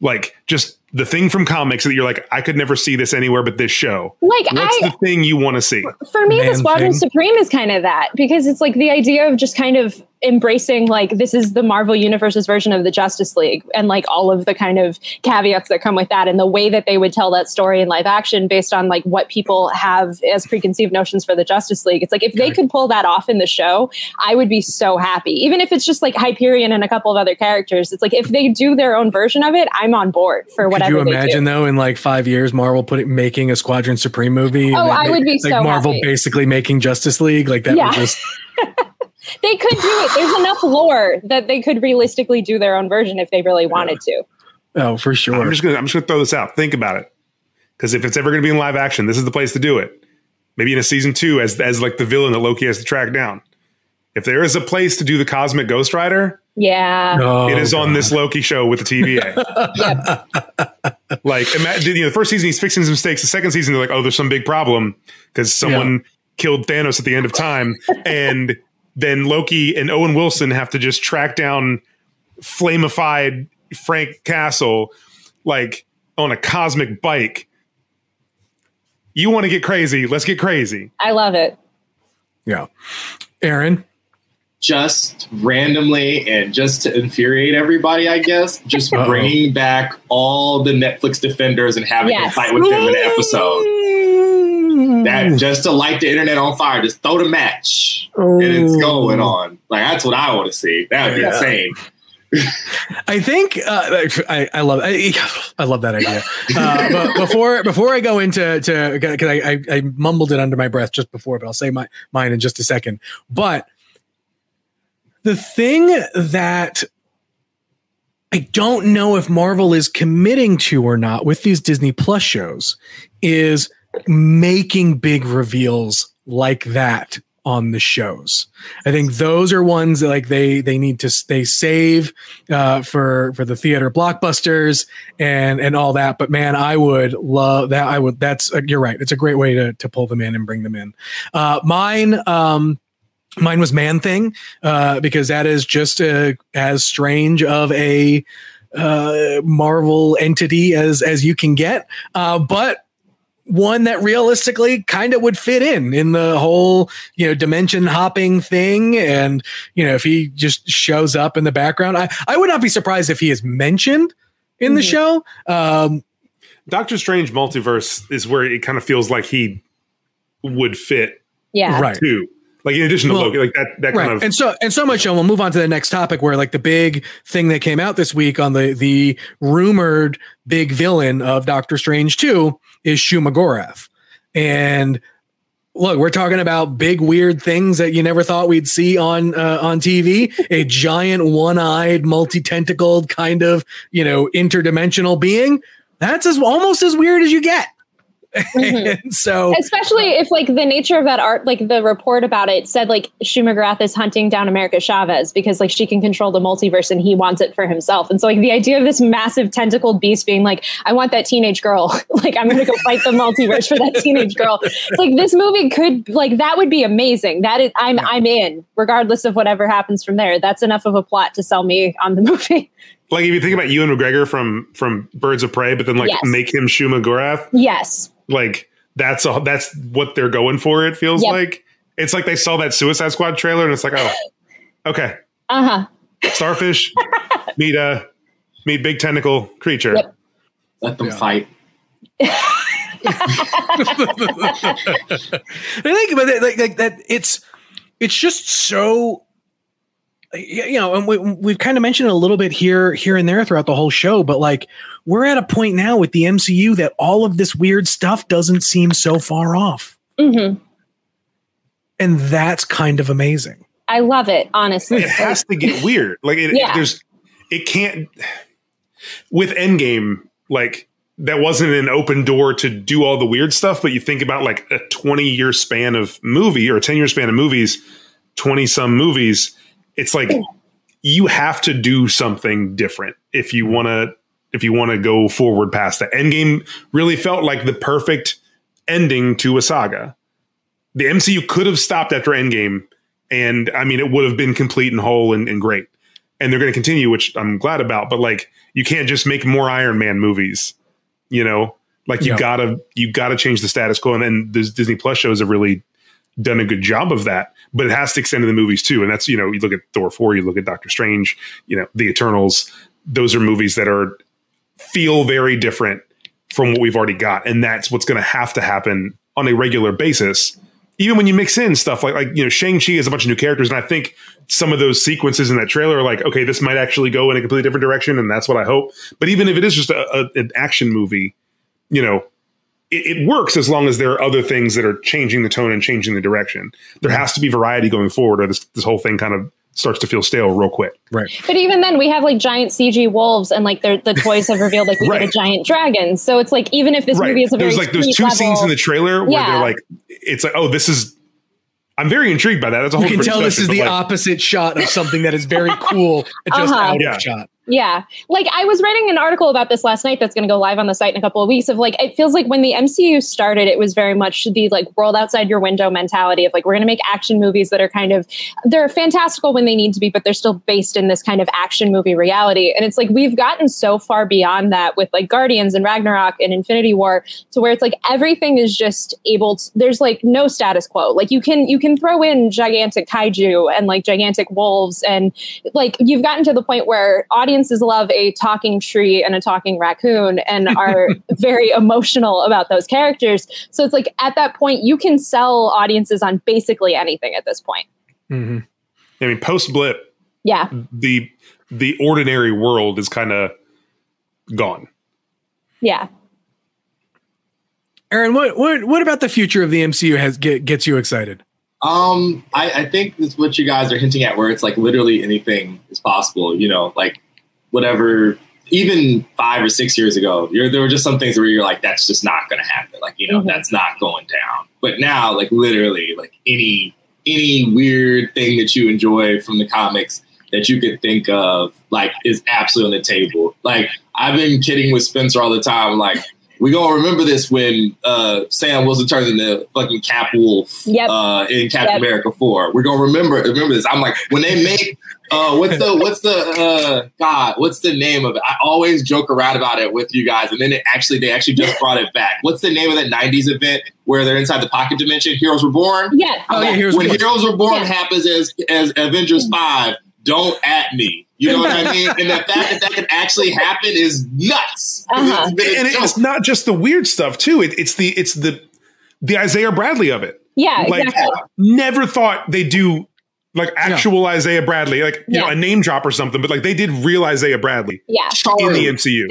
like just the thing from comics that you're like, I could never see this anywhere but this show. Like, what's I, the thing you want to see? For me, Man the Squadron thing. Supreme is kind of that because it's like the idea of just kind of embracing like this is the Marvel Universe's version of the Justice League and like all of the kind of caveats that come with that and the way that they would tell that story in live action based on like what people have as preconceived notions for the Justice League. It's like if they could pull that off in the show, I would be so happy. Even if it's just like Hyperion and a couple of other characters. It's like if they do their own version of it, I'm on board for whatever. Could you imagine though in like five years Marvel putting making a Squadron Supreme movie? Oh, I would be like so Marvel happy. basically making Justice League like that yeah. would just they could do it. There's enough lore that they could realistically do their own version if they really wanted yeah. to. Oh, for sure. I'm just gonna I'm just gonna throw this out. Think about it, because if it's ever gonna be in live action, this is the place to do it. Maybe in a season two, as as like the villain that Loki has to track down. If there is a place to do the Cosmic Ghost Rider, yeah, oh, it is God. on this Loki show with the TVA. like, imagine you know, the first season he's fixing his mistakes. The second season they're like, oh, there's some big problem because someone yeah. killed Thanos at the end of time, and then Loki and Owen Wilson have to just track down flamified Frank Castle like on a cosmic bike. You want to get crazy? Let's get crazy. I love it. Yeah. Aaron? Just randomly and just to infuriate everybody, I guess, just Uh-oh. bringing back all the Netflix defenders and having yes. a fight with them in an episode that just to light the internet on fire, just throw the match Ooh. and it's going on. Like that's what I want to see. That would be yeah. insane. I think uh, I, I love I, I love that idea. Uh, but before before I go into to because I, I, I mumbled it under my breath just before, but I'll say my mine in just a second. But the thing that I don't know if Marvel is committing to or not with these Disney Plus shows is making big reveals like that on the shows. I think those are ones that like they they need to they save uh, for for the theater blockbusters and and all that. But man, I would love that. I would. That's uh, you're right. It's a great way to to pull them in and bring them in. Uh, mine. Um, mine was Man Thing uh, because that is just a, as strange of a uh, Marvel entity as as you can get. Uh, but one that realistically kind of would fit in in the whole you know dimension hopping thing. And you know if he just shows up in the background i i would not be surprised if he is mentioned in mm-hmm. the show. Um doctor strange multiverse is where it kind of feels like he would fit yeah. Right. too like in addition to well, Loki, like that that right. kind of and so and so much. And we'll move on to the next topic, where like the big thing that came out this week on the the rumored big villain of Doctor Strange two is Shuma-Gorath, and look, we're talking about big weird things that you never thought we'd see on uh, on TV. A giant one-eyed, multi-tentacled kind of you know interdimensional being. That's as almost as weird as you get. Mm-hmm. so especially if like the nature of that art like the report about it said like Shuma-Gorath is hunting down America Chavez because like she can control the multiverse and he wants it for himself. And so like the idea of this massive tentacled beast being like, I want that teenage girl. like I'm gonna go fight the multiverse for that teenage girl. It's like this movie could like that would be amazing. That is I'm I'm in, regardless of whatever happens from there. That's enough of a plot to sell me on the movie like if you think about Ewan McGregor from from Birds of Prey, but then like yes. make him Shuma-Gorath. Yes. Like that's a, that's what they're going for. It feels yep. like it's like they saw that Suicide Squad trailer and it's like, oh, okay, uh huh, starfish, meet a meet big tentacle creature. Yep. Let them yeah. fight. I think, but like, like that, it's it's just so you know, and we, we've kind of mentioned it a little bit here, here and there throughout the whole show, but like we're at a point now with the MCU that all of this weird stuff doesn't seem so far off. Mm-hmm. And that's kind of amazing. I love it, honestly. It has to get weird. Like it, yeah. there's, it can't, with Endgame, like that wasn't an open door to do all the weird stuff, but you think about like a 20 year span of movie or a 10 year span of movies, 20 some movies it's like you have to do something different if you want to if you want to go forward past that. Endgame really felt like the perfect ending to a saga. The MCU could have stopped after Endgame, and I mean, it would have been complete and whole and, and great. And they're going to continue, which I'm glad about. But like, you can't just make more Iron Man movies, you know. Like you gotta you gotta change the status quo, and then the Disney Plus shows have really done a good job of that but it has to extend to the movies too. And that's, you know, you look at Thor 4, you look at Doctor Strange, you know, The Eternals, those are movies that are feel very different from what we've already got. And that's what's going to have to happen on a regular basis. Even when you mix in stuff like, like, you know, Shang-Chi has a bunch of new characters. And I think some of those sequences in that trailer are like, okay, this might actually go in a completely different direction. And that's what I hope. But even if it is just a, a, an action movie, you know, it, it, works as long as there are other things that are changing the tone and changing the direction. There has to be variety going forward, or this this whole thing kind of starts to feel stale real quick. Right. But even then, we have like giant CG wolves, and like the toys have revealed like we right. get a giant dragon. So it's like even if this right. movie is a there's very like there's two level, scenes in the trailer where yeah. they're like, it's like, oh, this is. I'm very intrigued by that. That's a whole. You can tell this is the like, opposite shot of something that is very cool, just uh-huh. out yeah. of shot. Yeah. Like I was writing an article about this last night that's going to go live on the site in a couple of weeks of like it feels like when the MCU started it was very much the like world outside your window mentality of like we're going to make action movies that are kind of they're fantastical when they need to be but they're still based in this kind of action movie reality and it's like we've gotten so far beyond that with like Guardians and Ragnarok and Infinity War to where it's like everything is just able to there's like no status quo. Like you can you can throw in gigantic kaiju and like gigantic wolves and like you've gotten to the point where audience audiences love a talking tree and a talking raccoon and are very emotional about those characters. So it's like at that point, you can sell audiences on basically anything at this point. Mm-hmm. I mean, post blip, yeah, the the ordinary world is kind of gone. Yeah. Aaron, what, what what about the future of the MCU has get, gets you excited? Um, I, I think it's what you guys are hinting at, where it's like literally anything is possible. You know, like whatever even five or six years ago, there were just some things where you're like, that's just not going to happen. Like, you know, mm-hmm. that's not going down. But now, like, literally, like any any weird thing that you enjoy from the comics that you could think of, like, is absolutely on the table. Like, I've been kidding with Spencer all the time. Like, we gonna remember this when uh, Sam Wilson turns into fucking Cap Wolf yep. uh, in Captain yep. America Four. We're gonna remember remember this. I'm like, when they make uh, what's the what's the uh, God? What's the name of it? I always joke around about it with you guys, and then it actually they actually just brought it back. What's the name of that '90s event where they're inside the pocket dimension? Heroes Reborn. Yeah. Oh yeah. Heroes when Heroes Reborn yeah. happens as as Avengers Five, don't at me. You know what I mean? And the fact that that can actually happen is nuts. Uh-huh. and it's not just the weird stuff too. It, it's the it's the the Isaiah Bradley of it. Yeah, like, exactly. Never thought they do like actual yeah. Isaiah Bradley, like you yeah. know, a name drop or something, but like they did real Isaiah Bradley, yeah, Charlie. in the MCU.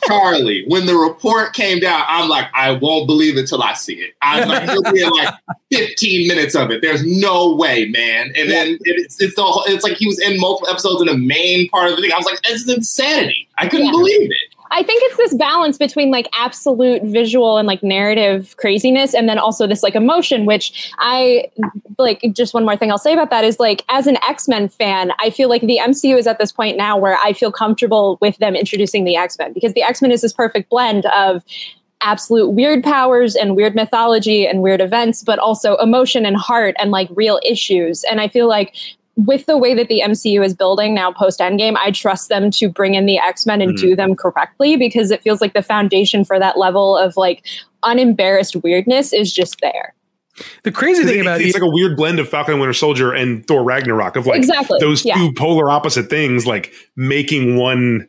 Charlie, when the report came down, I'm like, I won't believe it till I see it. I'm like, you'll be in like 15 minutes of it. There's no way, man. And then it's it's the whole, it's like he was in multiple episodes in the main part of the thing. I was like, this is insanity. I couldn't believe it. I think it's this balance between like absolute visual and like narrative craziness and then also this like emotion, which I like just one more thing I'll say about that is like as an X-Men fan, I feel like the MCU is at this point now where I feel comfortable with them introducing the X-Men because the X-Men is this perfect blend of absolute weird powers and weird mythology and weird events, but also emotion and heart and like real issues. And I feel like with the way that the MCU is building now post Endgame, I trust them to bring in the X Men and mm-hmm. do them correctly because it feels like the foundation for that level of like unembarrassed weirdness is just there. The crazy thing it, about it's it, like a weird blend of Falcon and Winter Soldier and Thor Ragnarok of like exactly. those yeah. two polar opposite things, like making one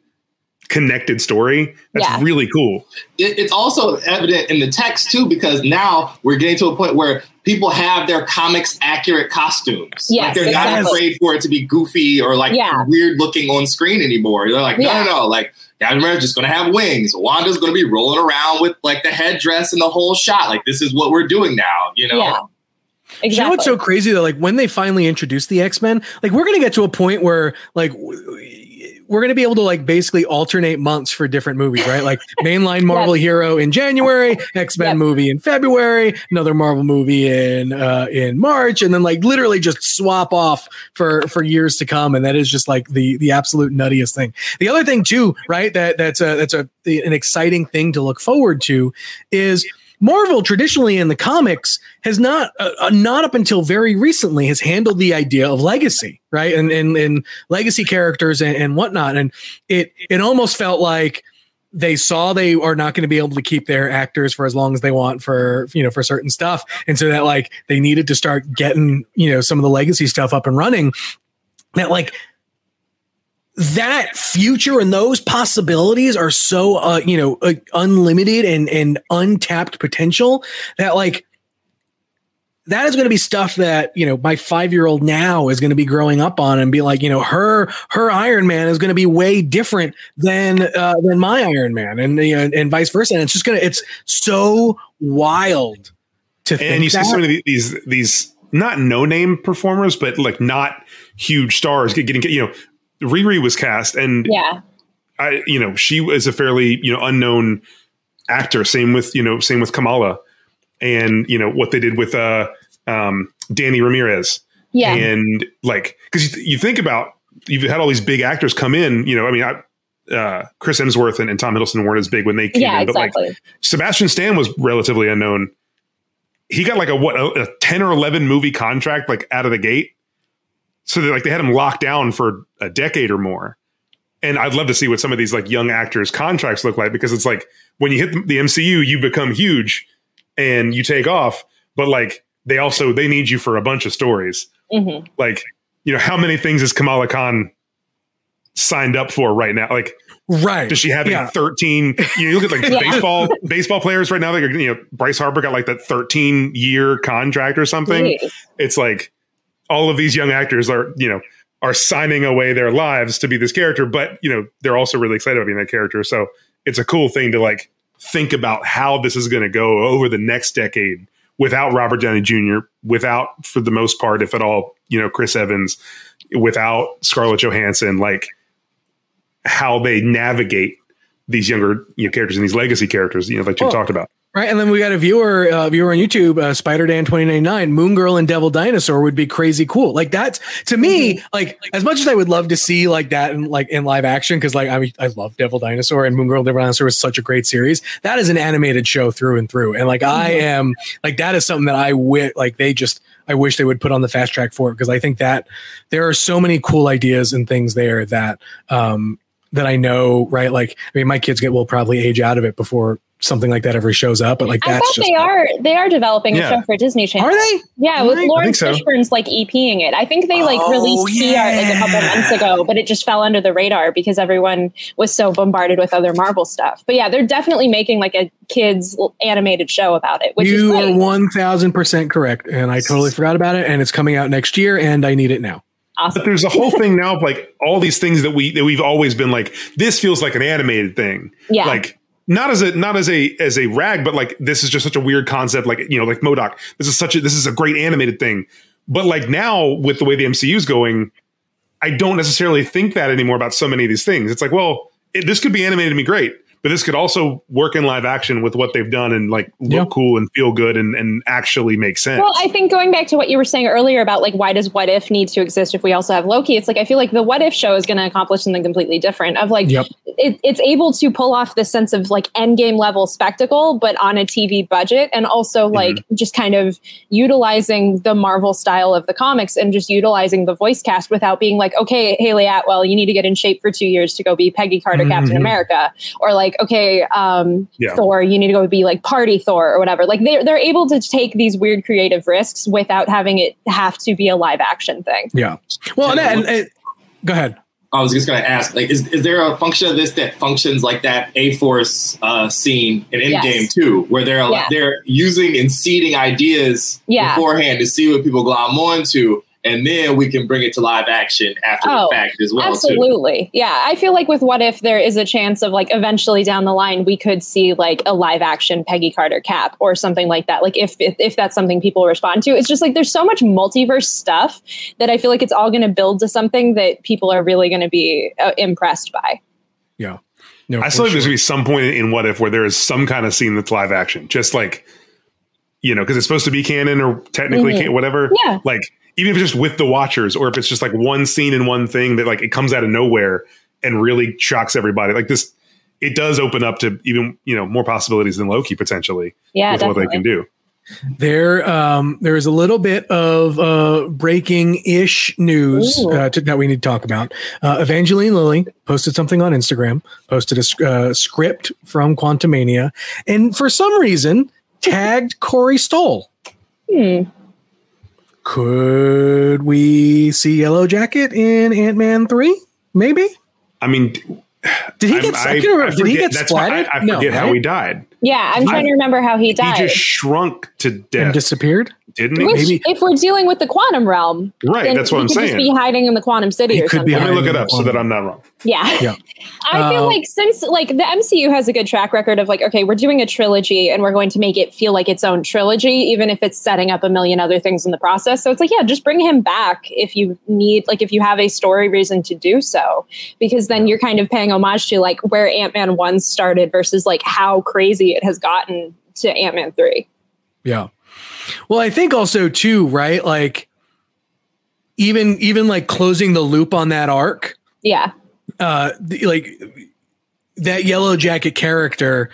connected story. That's yeah. really cool. It, it's also evident in the text too, because now we're getting to a point where people have their comics accurate costumes. Yes, like they're exactly. not afraid for it to be goofy or like yeah. weird looking on screen anymore. They're like, no, yeah. no, no, like Captain America's just going to have wings. Wanda's going to be rolling around with like the headdress and the whole shot. Like this is what we're doing now, you know? Yeah. Exactly. You know what's so crazy though? Like when they finally introduce the X Men, like we're gonna get to a point where like we're going to be able to like basically alternate months for different movies, right? Like mainline Marvel yep. hero in January, X Men yep. movie in February, another Marvel movie in uh, in March, and then like literally just swap off for for years to come. And that is just like the the absolute nuttiest thing. The other thing too, right? That that's a that's a an exciting thing to look forward to is Marvel traditionally in the comics has not, uh, uh, not up until very recently, has handled the idea of legacy, right, and and, and legacy characters and, and whatnot, and it it almost felt like they saw they are not going to be able to keep their actors for as long as they want for you know for certain stuff, and so that like they needed to start getting you know some of the legacy stuff up and running. That like that future and those possibilities are so uh, you know uh, unlimited and and untapped potential that like that is going to be stuff that you know my five year old now is going to be growing up on and be like you know her her Iron Man is going to be way different than uh, than my Iron Man and you know, and vice versa and it's just gonna it's so wild to think. and you that. see so many these these not no name performers but like not huge stars getting you know Riri was cast, and yeah, I you know she was a fairly you know unknown actor. Same with you know same with Kamala, and you know what they did with uh um Danny Ramirez. Yeah, and like because you, you think about you've had all these big actors come in. You know, I mean, I, uh, Chris Hemsworth and, and, Tom Hiddleston weren't as big when they came yeah, in, but exactly. like Sebastian Stan was relatively unknown. He got like a what a, a ten or eleven movie contract like out of the gate, so they like they had him locked down for a decade or more. And I'd love to see what some of these like young actors' contracts look like because it's like when you hit the MCU, you become huge and you take off, but like they also they need you for a bunch of stories. Mm-hmm. Like you know, how many things is Kamala Khan signed up for right now? Like Right. Does she have yeah. 13? You look at like yeah. baseball baseball players right now. Like you know, Bryce Harper got like that 13 year contract or something. Jeez. It's like all of these young actors are, you know, are signing away their lives to be this character, but you know, they're also really excited about being that character. So it's a cool thing to like think about how this is going to go over the next decade without Robert Downey Jr., without, for the most part, if at all, you know, Chris Evans, without Scarlett Johansson, like how they navigate these younger you know, characters and these legacy characters, you know, like you oh, talked about. Right, and then we got a viewer, uh, viewer on YouTube, uh, Spider Dan twenty ninety nine. Moon Girl and Devil Dinosaur would be crazy cool. Like that to me, like as much as I would love to see like that in like in live action, because like I mean, I love Devil Dinosaur and Moon Girl and Devil Dinosaur was such a great series. That is an animated show through and through, and like I mm-hmm. am like that is something that I wish like they just I wish they would put on the fast track for it because I think that there are so many cool ideas and things there that um that I know, right? Like, I mean, my kids get will probably age out of it before something like that ever shows up. But like I that's they are they are developing yeah. a show for Disney Channel. Are they? Yeah, with right? Laurence so. Fishburne's like EPing it. I think they like oh, released yeah. PR like a couple months ago, but it just fell under the radar because everyone was so bombarded with other Marvel stuff. But yeah, they're definitely making like a kids animated show about it. Which you are one thousand percent correct, and I totally forgot about it. And it's coming out next year, and I need it now. Awesome. But there's a whole thing now of like all these things that we that we've always been like. This feels like an animated thing. Yeah. Like not as a not as a as a rag, but like this is just such a weird concept. Like you know, like MODOK. This is such a this is a great animated thing. But like now with the way the MCU is going, I don't necessarily think that anymore about so many of these things. It's like, well, it, this could be animated to be great but this could also work in live action with what they've done and like look yeah. cool and feel good and, and actually make sense. Well, I think going back to what you were saying earlier about like why does What If need to exist if we also have Loki? It's like I feel like the What If show is going to accomplish something completely different. Of like yep. it, it's able to pull off this sense of like Endgame level spectacle, but on a TV budget, and also mm-hmm. like mm-hmm. just kind of utilizing the Marvel style of the comics and just utilizing the voice cast without being like, okay, Hayley Atwell, you need to get in shape for two years to go be Peggy Carter, mm-hmm. Captain America, or like like, okay, um, yeah. Thor, you need to go be like party Thor or whatever. Like they're they're able to take these weird creative risks without having it have to be a live action thing. Yeah. Well, and, and, and, go ahead. I was just going to ask, like, is, is there a function of this that functions like that A Force uh, scene in Endgame yes. too, where they're yeah. they're using and seeding ideas yeah. beforehand to see what people glom onto, and then we can bring it to live action after oh, the fact as well. Absolutely. Too. Yeah. I feel like with What If there is a chance of like eventually down the line we could see like a live action Peggy Carter cap or something like that. Like if if, if that's something people respond to. It's just like there's so much multiverse stuff that I feel like it's all going to build to something that people are really going to be uh, impressed by. Yeah. No, I still think sure. there's going to be some point in What If where there is some kind of scene that's live action. Just like you know, because it's supposed to be canon or technically mm-hmm. can- whatever. Yeah. Like even if it's just with the watchers or if it's just like one scene and one thing that like it comes out of nowhere and really shocks everybody like this it does open up to even you know more possibilities than loki potentially yeah with definitely. what they can do. There um there is a little bit of uh breaking ish news uh, to, that we need to talk about. Uh, evangeline lilly posted something on instagram posted a uh, script from quantumania and for some reason tagged corey stoll. Hmm could we see Yellow Jacket in Ant Man three? Maybe. I mean, did he get I, I, I did he get splattered? I, forget no, right? how he died. Yeah, I'm trying to remember how he died. He just shrunk to death and disappeared didn't he? Which, Maybe. if we're dealing with the quantum realm, right? That's what I'm saying. Just be hiding in the quantum city he or something. Let me look it up so that I'm not wrong. Yeah, yeah. I feel uh, like since like the MCU has a good track record of like, okay, we're doing a trilogy and we're going to make it feel like its own trilogy, even if it's setting up a million other things in the process. So it's like, yeah, just bring him back if you need, like, if you have a story reason to do so, because then you're kind of paying homage to like where Ant Man one started versus like how crazy it has gotten to Ant Man three. Yeah. Well, I think also too, right? Like even even like closing the loop on that arc. Yeah. Uh like that yellow jacket character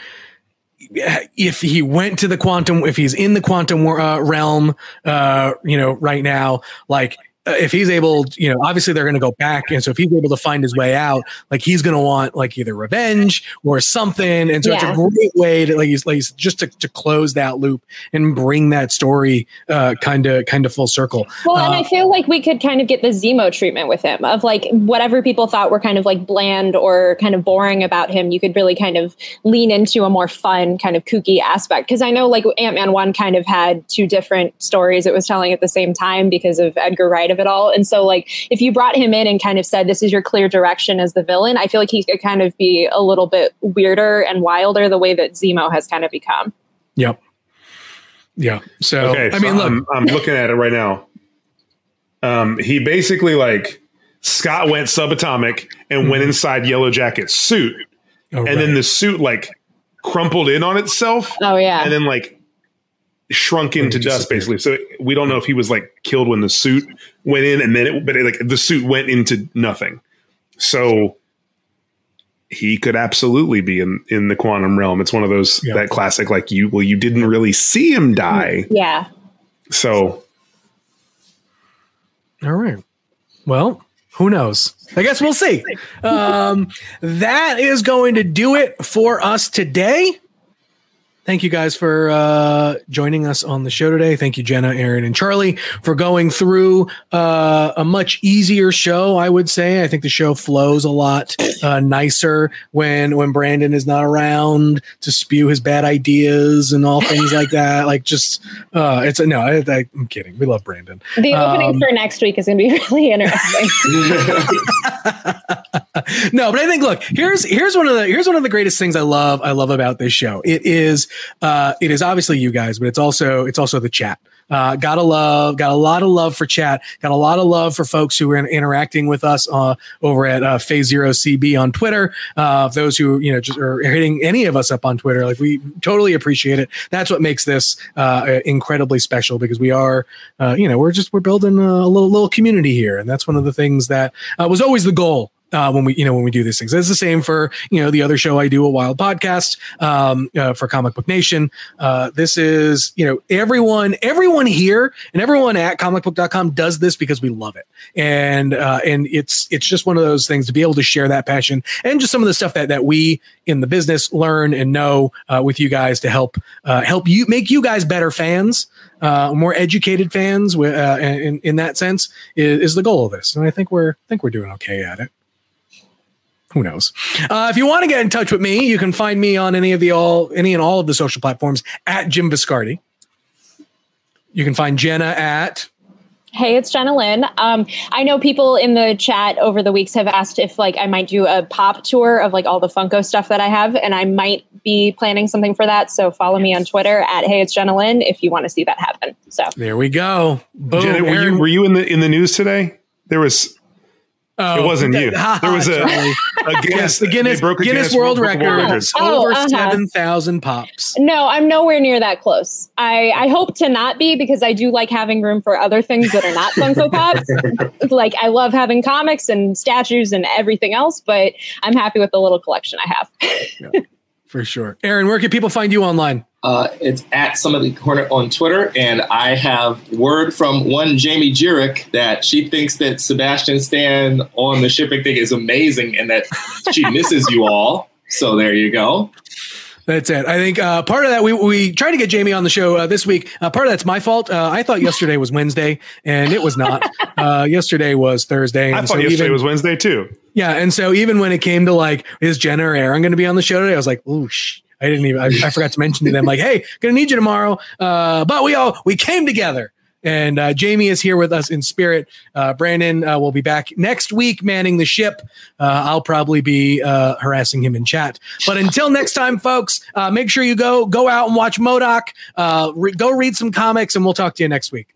if he went to the quantum if he's in the quantum uh, realm uh you know right now like if he's able, you know, obviously they're going to go back, and so if he's able to find his way out, like he's going to want like either revenge or something, and so yeah. it's a great way to like, he's, like just to, to close that loop and bring that story kind of kind of full circle. Well, uh, and I feel like we could kind of get the Zemo treatment with him of like whatever people thought were kind of like bland or kind of boring about him, you could really kind of lean into a more fun kind of kooky aspect because I know like Ant Man one kind of had two different stories it was telling at the same time because of Edgar Wright of it all. And so, like, if you brought him in and kind of said, this is your clear direction as the villain, I feel like he could kind of be a little bit weirder and wilder the way that Zemo has kind of become. Yep. Yeah. So, okay, I so mean, look, I'm, I'm looking at it right now. Um, he basically like Scott went subatomic and mm-hmm. went inside Yellow Jacket's suit, oh, and right. then the suit like crumpled in on itself. Oh yeah, and then like shrunk into dust basically. So we don't know if he was like killed when the suit went in, and then it, but it, like the suit went into nothing. So he could absolutely be in in the quantum realm. It's one of those that classic like you well you didn't really see him die. Yeah. So all right. Well, who knows? I guess we'll see. Um, that is going to do it for us today thank you guys for uh, joining us on the show today. Thank you, Jenna, Aaron, and Charlie, for going through uh, a much easier show. I would say. I think the show flows a lot uh, nicer when when Brandon is not around to spew his bad ideas and all things like that. Like just uh, it's a no. I, am kidding. We love Brandon. The opening um, for next week is going to be really interesting. no, but I think look here's here's one of the here's one of the greatest things I love I love about this show. It is uh, it is obviously you guys, but it's also it's also the chat. Uh, gotta love, got a lot of love for chat. Got a lot of love for folks who are in, interacting with us uh, over at uh, Phase Zero CB on Twitter. Uh, those who you know just are hitting any of us up on Twitter, like we totally appreciate it. That's what makes this uh, incredibly special because we are, uh, you know, we're just we're building a little little community here, and that's one of the things that was always the goal uh, when we you know when we do these things. It's the same for you know the other show I do, a Wild Podcast um, uh, for Comic Book Nation. Uh, this is you know everyone everyone here and everyone at comicbook.com does this because we love it, and uh, and it's it's just one of those things to be able to share that passion and just some of the stuff that that we in the business learn and know uh, with you guys to help uh, help you make you guys better fans. Uh, more educated fans, in, in that sense, is, is the goal of this, and I think we're I think we're doing okay at it who knows? Uh, if you want to get in touch with me, you can find me on any of the all any and all of the social platforms at Jim Viscardi. You can find Jenna at Hey, it's Jenna Lynn. Um, I know people in the chat over the weeks have asked if like I might do a pop tour of like all the Funko stuff that I have, and I might be planning something for that. So follow me on Twitter at Hey, it's Jenna Lynn if you want to see that happen. So there we go. Boom. Jenna, were you were you in the in the news today? There was Oh, it wasn't you. There was a, a Guinness, the Guinness, Guinness, Guinness World, World Record. Record. Oh, over uh-huh. 7,000 pops. No, I'm nowhere near that close. I, I hope to not be because I do like having room for other things that are not Funko Pops. like, I love having comics and statues and everything else, but I'm happy with the little collection I have. yeah, for sure. Aaron, where can people find you online? Uh, it's at some of the corner on Twitter, and I have word from one Jamie Jirak that she thinks that Sebastian Stan on the shipping thing is amazing, and that she misses you all. So there you go. That's it. I think uh, part of that we we tried to get Jamie on the show uh, this week. Uh, part of that's my fault. Uh, I thought yesterday was Wednesday, and it was not. Uh, yesterday was Thursday. I thought so yesterday even, was Wednesday too. Yeah, and so even when it came to like, is Jenna or Aaron going to be on the show today? I was like, oh, I didn't even. I, I, forgot to mention to them like, hey, gonna need you tomorrow. Uh, but we all we came together. And uh, Jamie is here with us in spirit. Uh, Brandon uh, will be back next week manning the ship. Uh, I'll probably be uh, harassing him in chat. But until next time, folks, uh, make sure you go go out and watch MODOK. Re- go read some comics, and we'll talk to you next week.